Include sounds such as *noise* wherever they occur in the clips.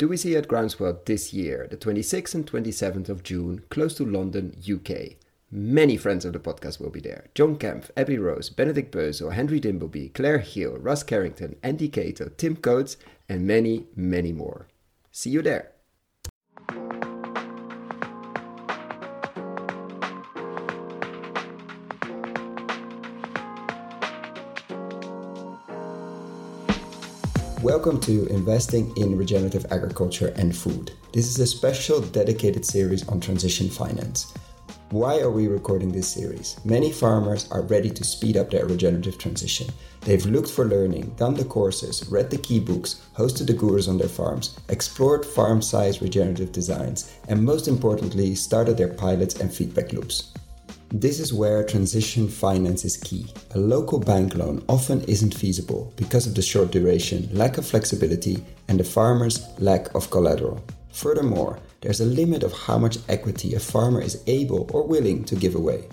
do we see at Groundswell this year, the 26th and 27th of June, close to London, UK. Many friends of the podcast will be there. John Kempf, Abby Rose, Benedikt Bösel, Henry Dimbleby, Claire Hill, Russ Carrington, Andy Cato, Tim Coates, and many, many more. See you there. Welcome to Investing in Regenerative Agriculture and Food. This is a special dedicated series on transition finance. Why are we recording this series? Many farmers are ready to speed up their regenerative transition. They've looked for learning, done the courses, read the key books, hosted the gurus on their farms, explored farm size regenerative designs, and most importantly, started their pilots and feedback loops. This is where transition finance is key. A local bank loan often isn't feasible because of the short duration, lack of flexibility, and the farmer's lack of collateral. Furthermore, there's a limit of how much equity a farmer is able or willing to give away.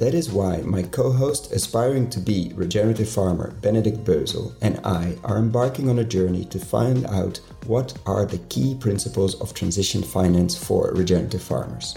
That is why my co host, aspiring to be regenerative farmer Benedikt Bösel, and I are embarking on a journey to find out what are the key principles of transition finance for regenerative farmers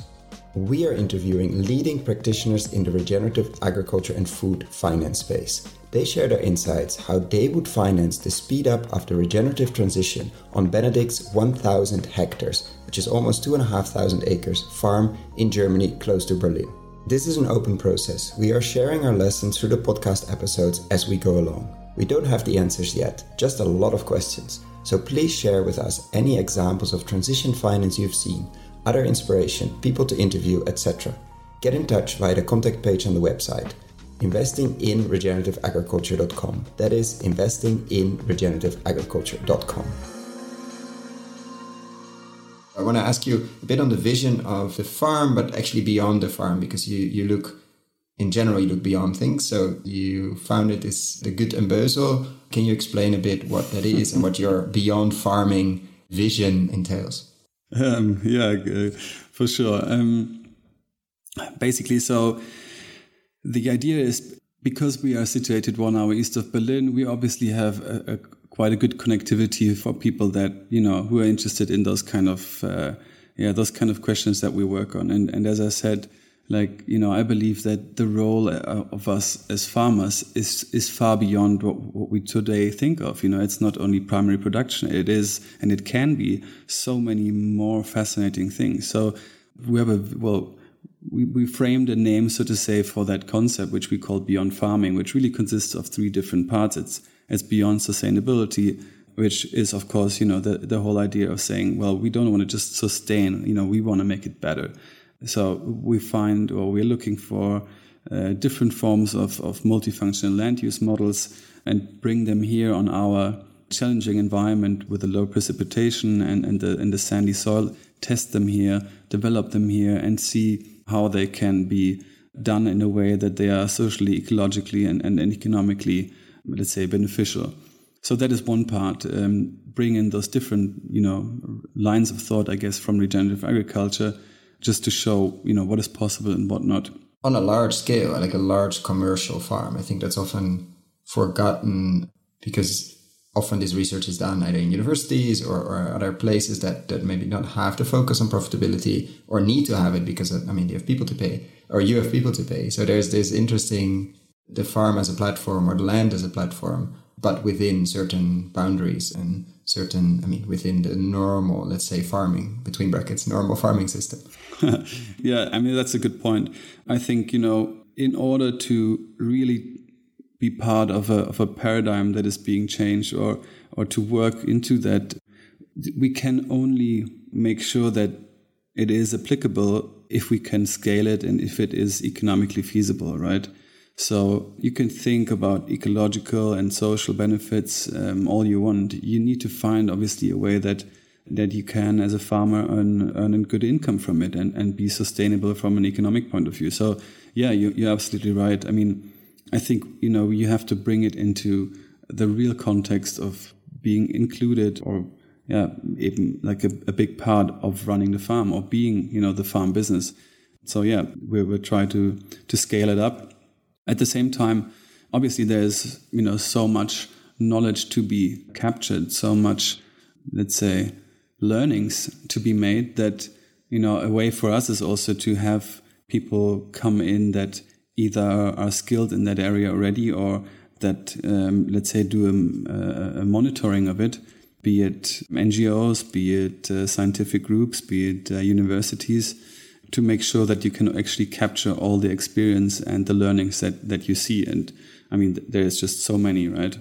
we are interviewing leading practitioners in the regenerative agriculture and food finance space. They share their insights how they would finance the speed up of the regenerative transition on Benedikt's 1000 hectares, which is almost 2,500 acres, farm in Germany close to Berlin. This is an open process. We are sharing our lessons through the podcast episodes as we go along. We don't have the answers yet, just a lot of questions. So please share with us any examples of transition finance you've seen other inspiration, people to interview, etc. Get in touch via the contact page on the website investinginregenerativeagriculture.com. That is investinginregenerativeagriculture.com. I want to ask you a bit on the vision of the farm, but actually beyond the farm, because you, you look, in general, you look beyond things. So you founded this, the Good and. Can you explain a bit what that is and what your beyond farming vision entails? Um, yeah, for sure. Um, basically, so the idea is because we are situated one hour east of Berlin, we obviously have a, a, quite a good connectivity for people that you know who are interested in those kind of uh, yeah those kind of questions that we work on. And and as I said, like you know i believe that the role uh, of us as farmers is is far beyond what, what, we today think of you know. It's not only primary production it is and it can be so many more fascinating things. So we have a well we, we framed a name so to say for that concept which we call beyond farming which really consists of three different parts. It's it's beyond sustainability which is of course you know the, the whole idea of saying well we don't want to just sustain you know we want to make it better so we find or we're looking for uh, different forms of, of multifunctional land use models and bring them here on our challenging environment with the low precipitation and, and, the, and the sandy soil, test them here, develop them here, and see how they can be done in a way that they are socially, ecologically, and, and, and economically, let's say, beneficial. So that is one part. Um, bring in those different, you know, lines of thought, I guess, from regenerative agriculture just to show you know what is possible and what not. On a large scale like a large commercial farm i think that's often forgotten because often this research is done either in universities or, or other places that, that maybe not have the focus on profitability or need to have it because i mean you have people to pay or you have people to pay. So there's this interesting the farm as a platform or the land as a platform but within certain boundaries. And certain i mean within the normal let's say farming between brackets normal farming system *laughs* yeah, I mean, that's a good point. I think, you know, in order to really be part of a, of a paradigm that is being changed or, or to work into that, we can only make sure that it is applicable if we can scale it and if it is economically feasible, right? So you can think about ecological and social benefits um, all you want. You need to find, obviously, a way that that you can, as a farmer, earn, earn a good income from it and, and be sustainable from an economic point of view. So, yeah, you, you're absolutely right. I mean, I think, you know, you have to bring it into the real context of being included or, yeah, even like a, a big part of running the farm or being, you know, the farm business. So, yeah, we will try to, to scale it up. At the same time, obviously, there's, you know, so much knowledge to be captured, so much, let's say, learnings to be made that, you know, a way for us is also to have people come in that either are skilled in that area already or that, um, let's say, do a, a, monitoring of it, be it NGOs, be it uh, scientific groups, be it uh, universities, to make sure that you can actually capture all the experience and the learnings that, that you see. And I mean, there's just so many, right?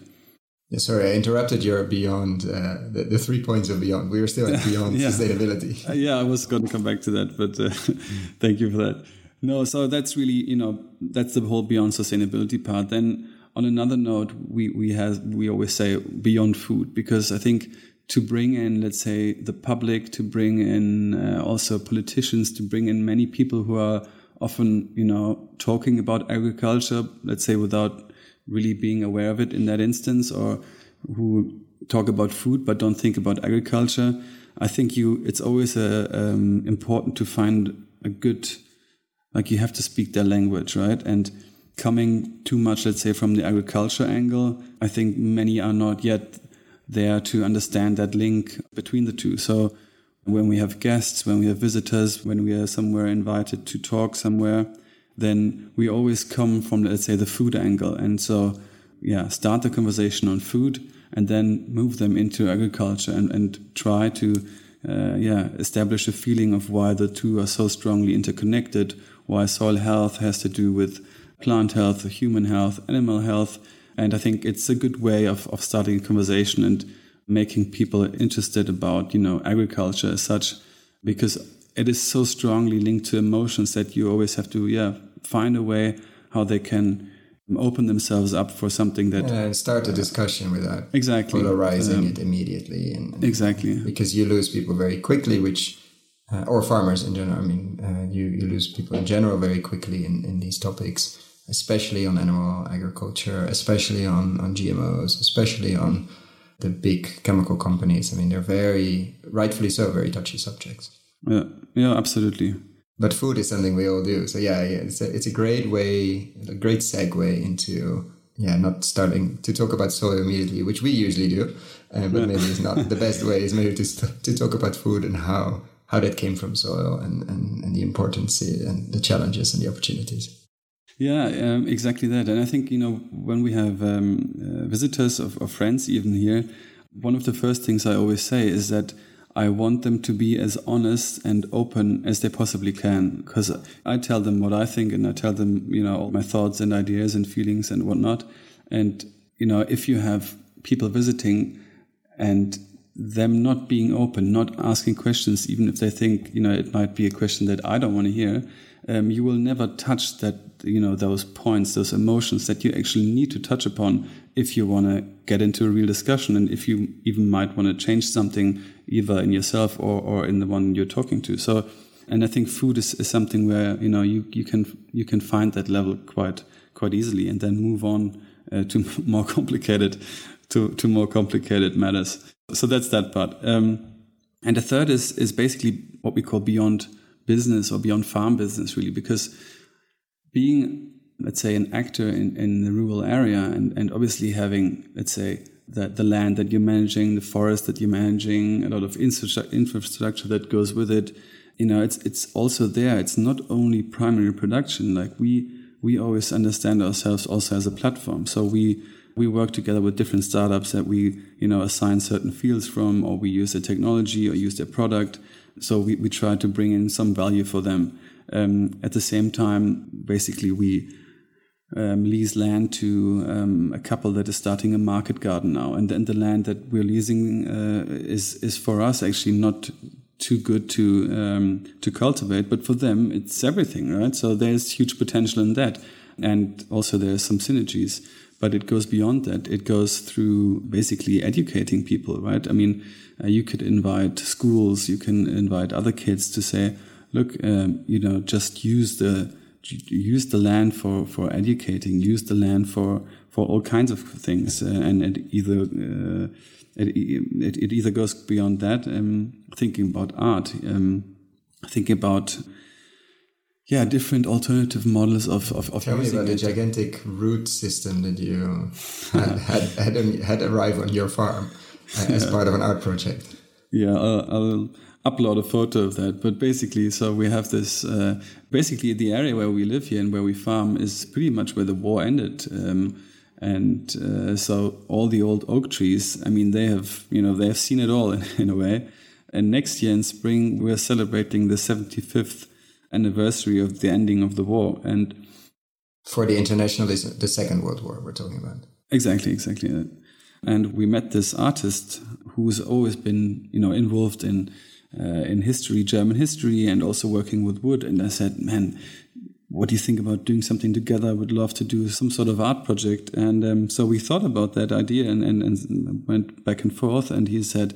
Yeah, sorry, I interrupted your beyond uh, the, the, three points of beyond. We were still at *laughs* beyond yeah. sustainability. *laughs* Uh, yeah, I was going to come back to that, but uh, *laughs* thank you for that. No, so that's really you know that's the whole beyond sustainability part. Then on another note, we we have we always say beyond food because I think to bring in let's say the public, to bring in uh, also politicians, to bring in many people who are often you know talking about agriculture, let's say without really being aware of it in that instance or who talk about food but don't think about agriculture. I think you it's always uh, um, important to find a good like you have to speak their language, right? And coming too much, let's say, from the agriculture angle, I think many are not yet there to understand that link between the two. So when we have guests, when we have visitors, when we are somewhere invited to talk somewhere, then we always come from, let's say, the food angle. And so, yeah, start the conversation on food and then move them into agriculture and, and try to, uh, yeah, establish a feeling of why the two are so strongly interconnected, why soil health has to do with plant health, human health, animal health. And I think it's a good way of, of starting a conversation and making people interested about, you know, agriculture as such, because it is so strongly linked to emotions that you always have to, yeah, find a way how they can open themselves up for something that and start a discussion without exactly. polarizing um, it immediately and, and, exactly. because you lose people very quickly which uh, or farmers in general i mean uh, you, you lose people in general very quickly in, in these topics especially on animal agriculture especially on on gmos especially on the big chemical companies i mean they're very rightfully so very touchy subjects yeah, yeah, absolutely. But food is something we all do. So yeah, yeah it's a, it's a great way, a great segue into yeah, not starting to talk about soil immediately, which we usually do, uh, but yeah. maybe it's not the best way. Is maybe to to talk about food and how how that came from soil and and, and the importance and the challenges and the opportunities. Yeah, um, exactly that. And I think you know when we have um, uh, visitors or, or friends even here, one of the first things I always say is that I want them to be as honest and open as they possibly can because I tell them what I think and I tell them, you know, all my thoughts and ideas and feelings and whatnot. And, you know, if you have people visiting and them not being open, not asking questions, even if they think, you know, it might be a question that I don't want to hear, um, you will never touch that, you know, those points, those emotions that you actually need to touch upon if you want to get into a real discussion and if you even might want to change something either in yourself or, or in the one you're talking to. So and i think food is, is something where you know you, you can you can find that level quite quite easily and then move on uh, to *laughs* more complicated to, to more complicated matters so that's that part um, and the third is is basically what we call beyond business or beyond farm business really because being let's say, an actor in, in the rural area and, and obviously having, let's say, the, the land that you're managing, the forest that you're managing, a lot of infrastructure that goes with it. You know, it's it's also there. It's not only primary production. Like we we always understand ourselves also as a platform. So we we work together with different startups that we you know assign certain fields from, or we use their technology or use their product. So we, we try to bring in some value for them. Um, at the same time, basically we um, lease land to um, a couple that is starting a market garden now, and then the land that we're leasing uh, is is for us actually not too good to um, to cultivate, but for them it's everything, right? So there's huge potential in that, and also there's some synergies. But it goes beyond that. It goes through basically educating people, right? I mean, uh, you could invite schools, you can invite other kids to say, look, um, you know, just use the use the land for, for educating, use the land for, for all kinds of things. Uh, and it either, uh, it, it, it, either goes beyond that, um, thinking about art, um, thinking about, yeah, different alternative models of, of, of Tell me about the gigantic root system that you *laughs* had, had, had, had arrive on your farm uh, as yeah. part of an art project. Yeah, I'll, I'll, upload a photo of that. But basically, so we have this. Uh, basically, the area where we live here and where we farm is pretty much where the war ended. Um, and uh, so all the old oak trees, I mean, they have, you know, they have seen it all in, *laughs* in a way. And next year in spring, we're celebrating the 75th anniversary of the ending of the war. And for the internationalism, the Second World War, we're talking about. Exactly, exactly. And we met this artist who's always been, you know, involved in uh, in history, German history, and also working with wood. And I said, man, what do you think about doing something together? I would love to do some sort of art project. And um, so we thought about that idea and, and, and, went back and forth. And he said,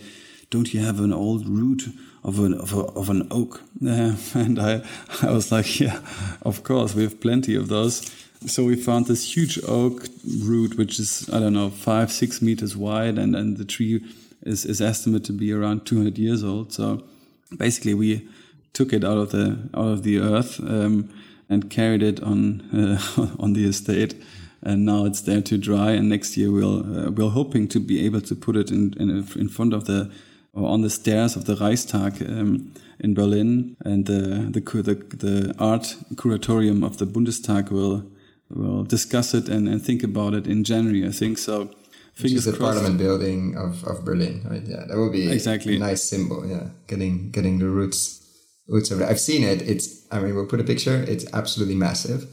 don't you have an old root of an, of, a, of an oak? Uh, *laughs* and I, I was like, yeah, of course, we have plenty of those. So we found this huge oak root, which is, I don't know, five, six meters wide. And, and the tree is, is estimated to be around 200 years old. So basically we took it out of the, out of the earth. Um, and carried it on uh, *laughs* on the estate. And now it's there to dry. And next year we'll uh, we're hoping to be able to put it in in, in front of the or on the stairs of the Reichstag um, in Berlin, and the, the the the art curatorium of the Bundestag will will discuss it and, and think about it in January. I think so. Which is the crossed. Parliament building of, of Berlin, right? Yeah, that will be exactly a nice symbol. Yeah, getting getting the roots Roots. I've seen it. It's, I mean, we'll put a picture. It's absolutely massive.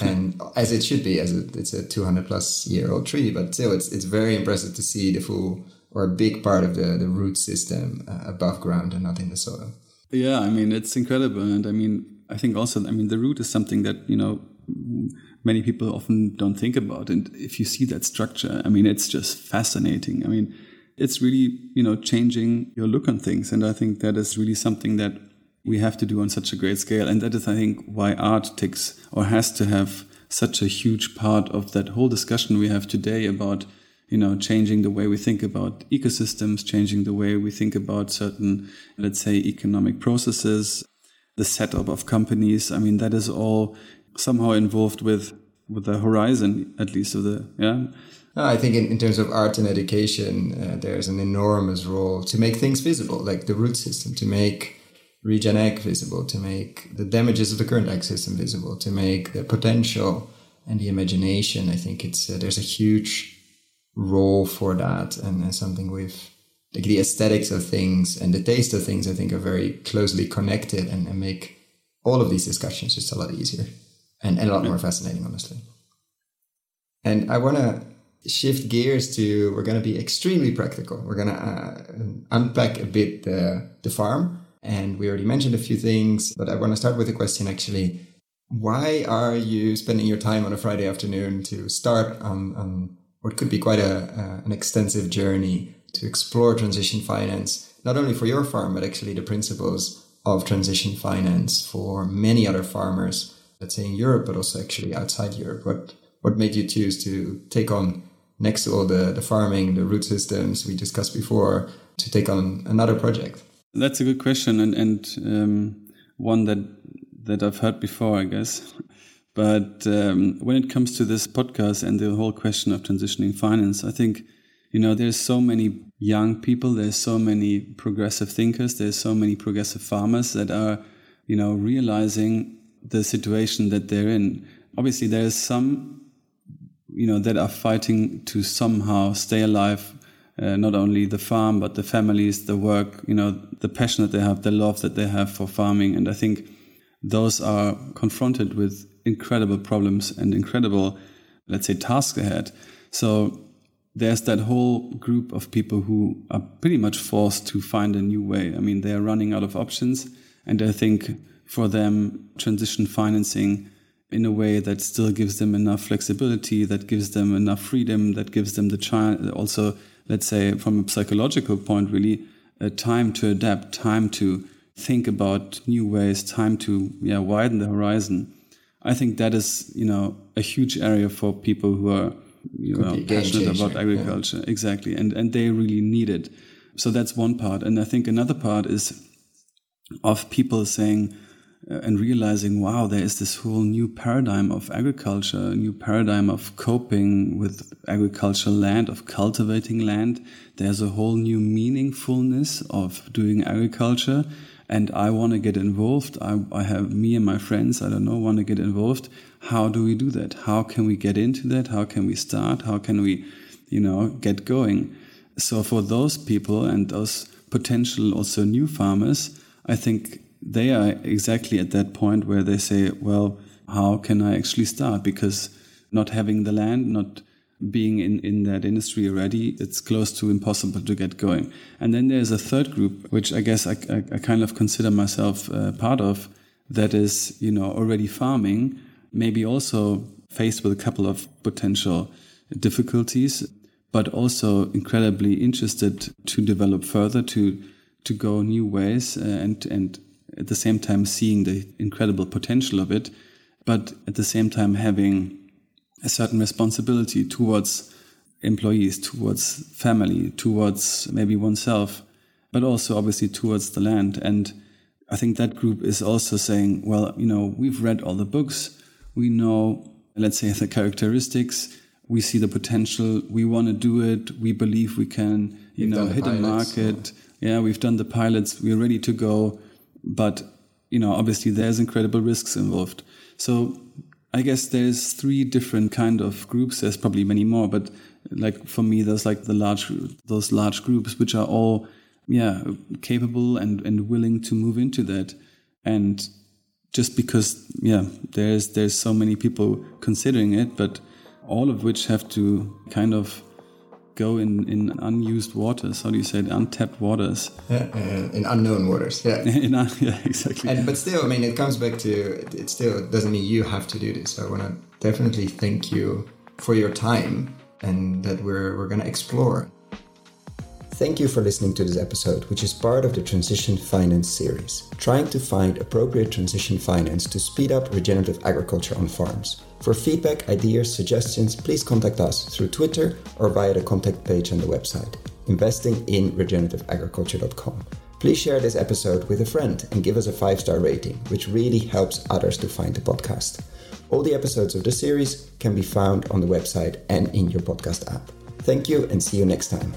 And as it should be, as a, it's a 200 plus year old tree, but still it's, it's very impressive to see the full or a big part of the, the root system uh, above ground and not in the soil. Yeah. I mean, it's incredible. And I mean, I think also, I mean, the root is something that, you know, many people often don't think about. And if you see that structure, I mean, it's just fascinating. I mean, it's really, you know, changing your look on things. And I think that is really something that we have to do on such a great scale. And that is, I think, why art takes or has to have such a huge part of that whole discussion we have today about, you know, changing the way we think about ecosystems, changing the way we think about certain, let's say, economic processes, the setup of companies. I mean, that is all somehow involved with with the horizon, at least of the yeah. I think in, in terms of art and education, uh, there's an enormous role to make things visible, like the root system, to make regen ag visible, to make the damages of the current ag system visible, to make the potential and the imagination. I think it's uh, there's a huge role for that, and uh, something with like the aesthetics of things and the taste of things. I think are very closely connected and, and make all of these discussions just a lot easier and, and a lot more fascinating, honestly. And I want to shift gears to we're going to be extremely practical. We're going to uh, unpack a bit the the farm and we already mentioned a few things, but I want to start with a question actually. Why are you spending your time on a Friday afternoon to start on, on what could be quite a, uh, an extensive journey to explore transition finance, not only for your farm, but actually the principles of transition finance for many other farmers, let's say in Europe, but also actually outside Europe? What, what made you choose to take on, next to all the, the farming, the root systems we discussed before, to take on another project? That's a good question and, and um, one that that I've heard before, I guess. But um, when it comes to this podcast and the whole question of transitioning finance, I think you know there's so many young people, there's so many progressive thinkers, there's so many progressive farmers that are you know realizing the situation that they're in. Obviously, there's some you know that are fighting to somehow stay alive uh, not only the farm but the families, the work, you know, the passion that they have, the love that they have for farming, and I think those are confronted with incredible problems and incredible, let's say, tasks ahead. So there's that whole group of people who are pretty much forced to find a new way. I mean, they are running out of options, and I think for them, transition financing in a way that still gives them enough flexibility, that gives them enough freedom, that gives them the chance also let's say, from a psychological point, really, a time to adapt, time to think about new ways, time to yeah widen the horizon. I think that is you know a huge area for people who are you know passionate about agriculture. Yeah. Exactly, and and they really need it. So that's one part, and I think another part is of people saying, uh, and realizing, wow, there is this whole new paradigm of agriculture, a new paradigm of coping with agricultural land, of cultivating land. There's a whole new meaningfulness of doing agriculture. And I want to get involved. I, I have me and my friends, I don't know, want to get involved. How do we do that? How can we get into that? How can we start? How can we, you know, get going? So for those people and those potential also new farmers, I think they are exactly at that point where they say, well, how can I actually start? Because not having the land, not being in, in that industry already, it's close to impossible to get going. And then there's a third group, which I guess I, I, I kind of consider myself uh, part of, that is, you know, already farming, maybe also faced with a couple of potential difficulties, but also incredibly interested to develop further, to to go new ways, uh, and and at the same time seeing the incredible potential of it, but at the same time having a certain responsibility towards employees, towards family, towards maybe oneself, but also obviously towards the land. And I think that group is also saying, well, you know, we've read all the books, we know, let's say, the characteristics, we see the potential, we want to do it, we believe we can, you You've know, hit pilots, a market. Yeah. yeah, we've done the pilots, we're ready to go. But you know obviously there's incredible risks involved. So i guess there's three different kind of groups. There's probably many more but like for me there's like the large those large groups which are all yeah capable and and willing to move into that. And just because yeah there's there's so many people considering it but all of which have to kind of go in, in unused waters. How do you say it? Untapped waters. Yeah, uh, in unknown waters. Yeah. *laughs* in, yeah, exactly. And but still, I mean, it comes back to it. Still doesn't mean you have to do this. So I want to definitely thank you for your time and that we're we're gonna explore. Thank you for listening to this episode, which is part of the Transition Finance series, trying to find appropriate transition finance to speed up regenerative agriculture on farms. For feedback, ideas, suggestions, please contact us through Twitter or via the contact page on the website, investinginregenerativeagriculture.com. Please share this episode with a friend and give us a five star rating, which really helps others to find the podcast. All the episodes of the series can be found on the website and in your podcast app. Thank you and see you next time.